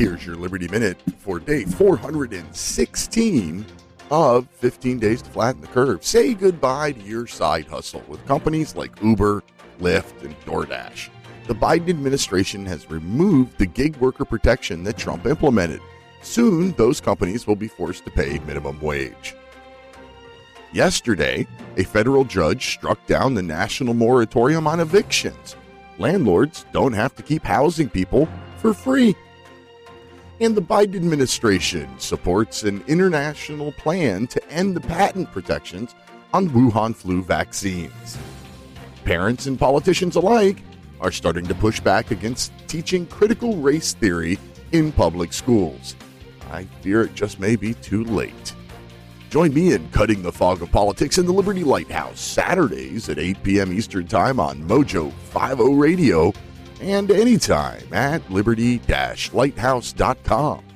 Here's your Liberty Minute for day 416 of 15 Days to Flatten the Curve. Say goodbye to your side hustle with companies like Uber, Lyft, and DoorDash. The Biden administration has removed the gig worker protection that Trump implemented. Soon, those companies will be forced to pay minimum wage. Yesterday, a federal judge struck down the national moratorium on evictions. Landlords don't have to keep housing people for free. And the Biden administration supports an international plan to end the patent protections on Wuhan flu vaccines. Parents and politicians alike are starting to push back against teaching critical race theory in public schools. I fear it just may be too late. Join me in Cutting the Fog of Politics in the Liberty Lighthouse, Saturdays at 8 p.m. Eastern Time on Mojo 50 Radio and anytime at liberty-lighthouse.com.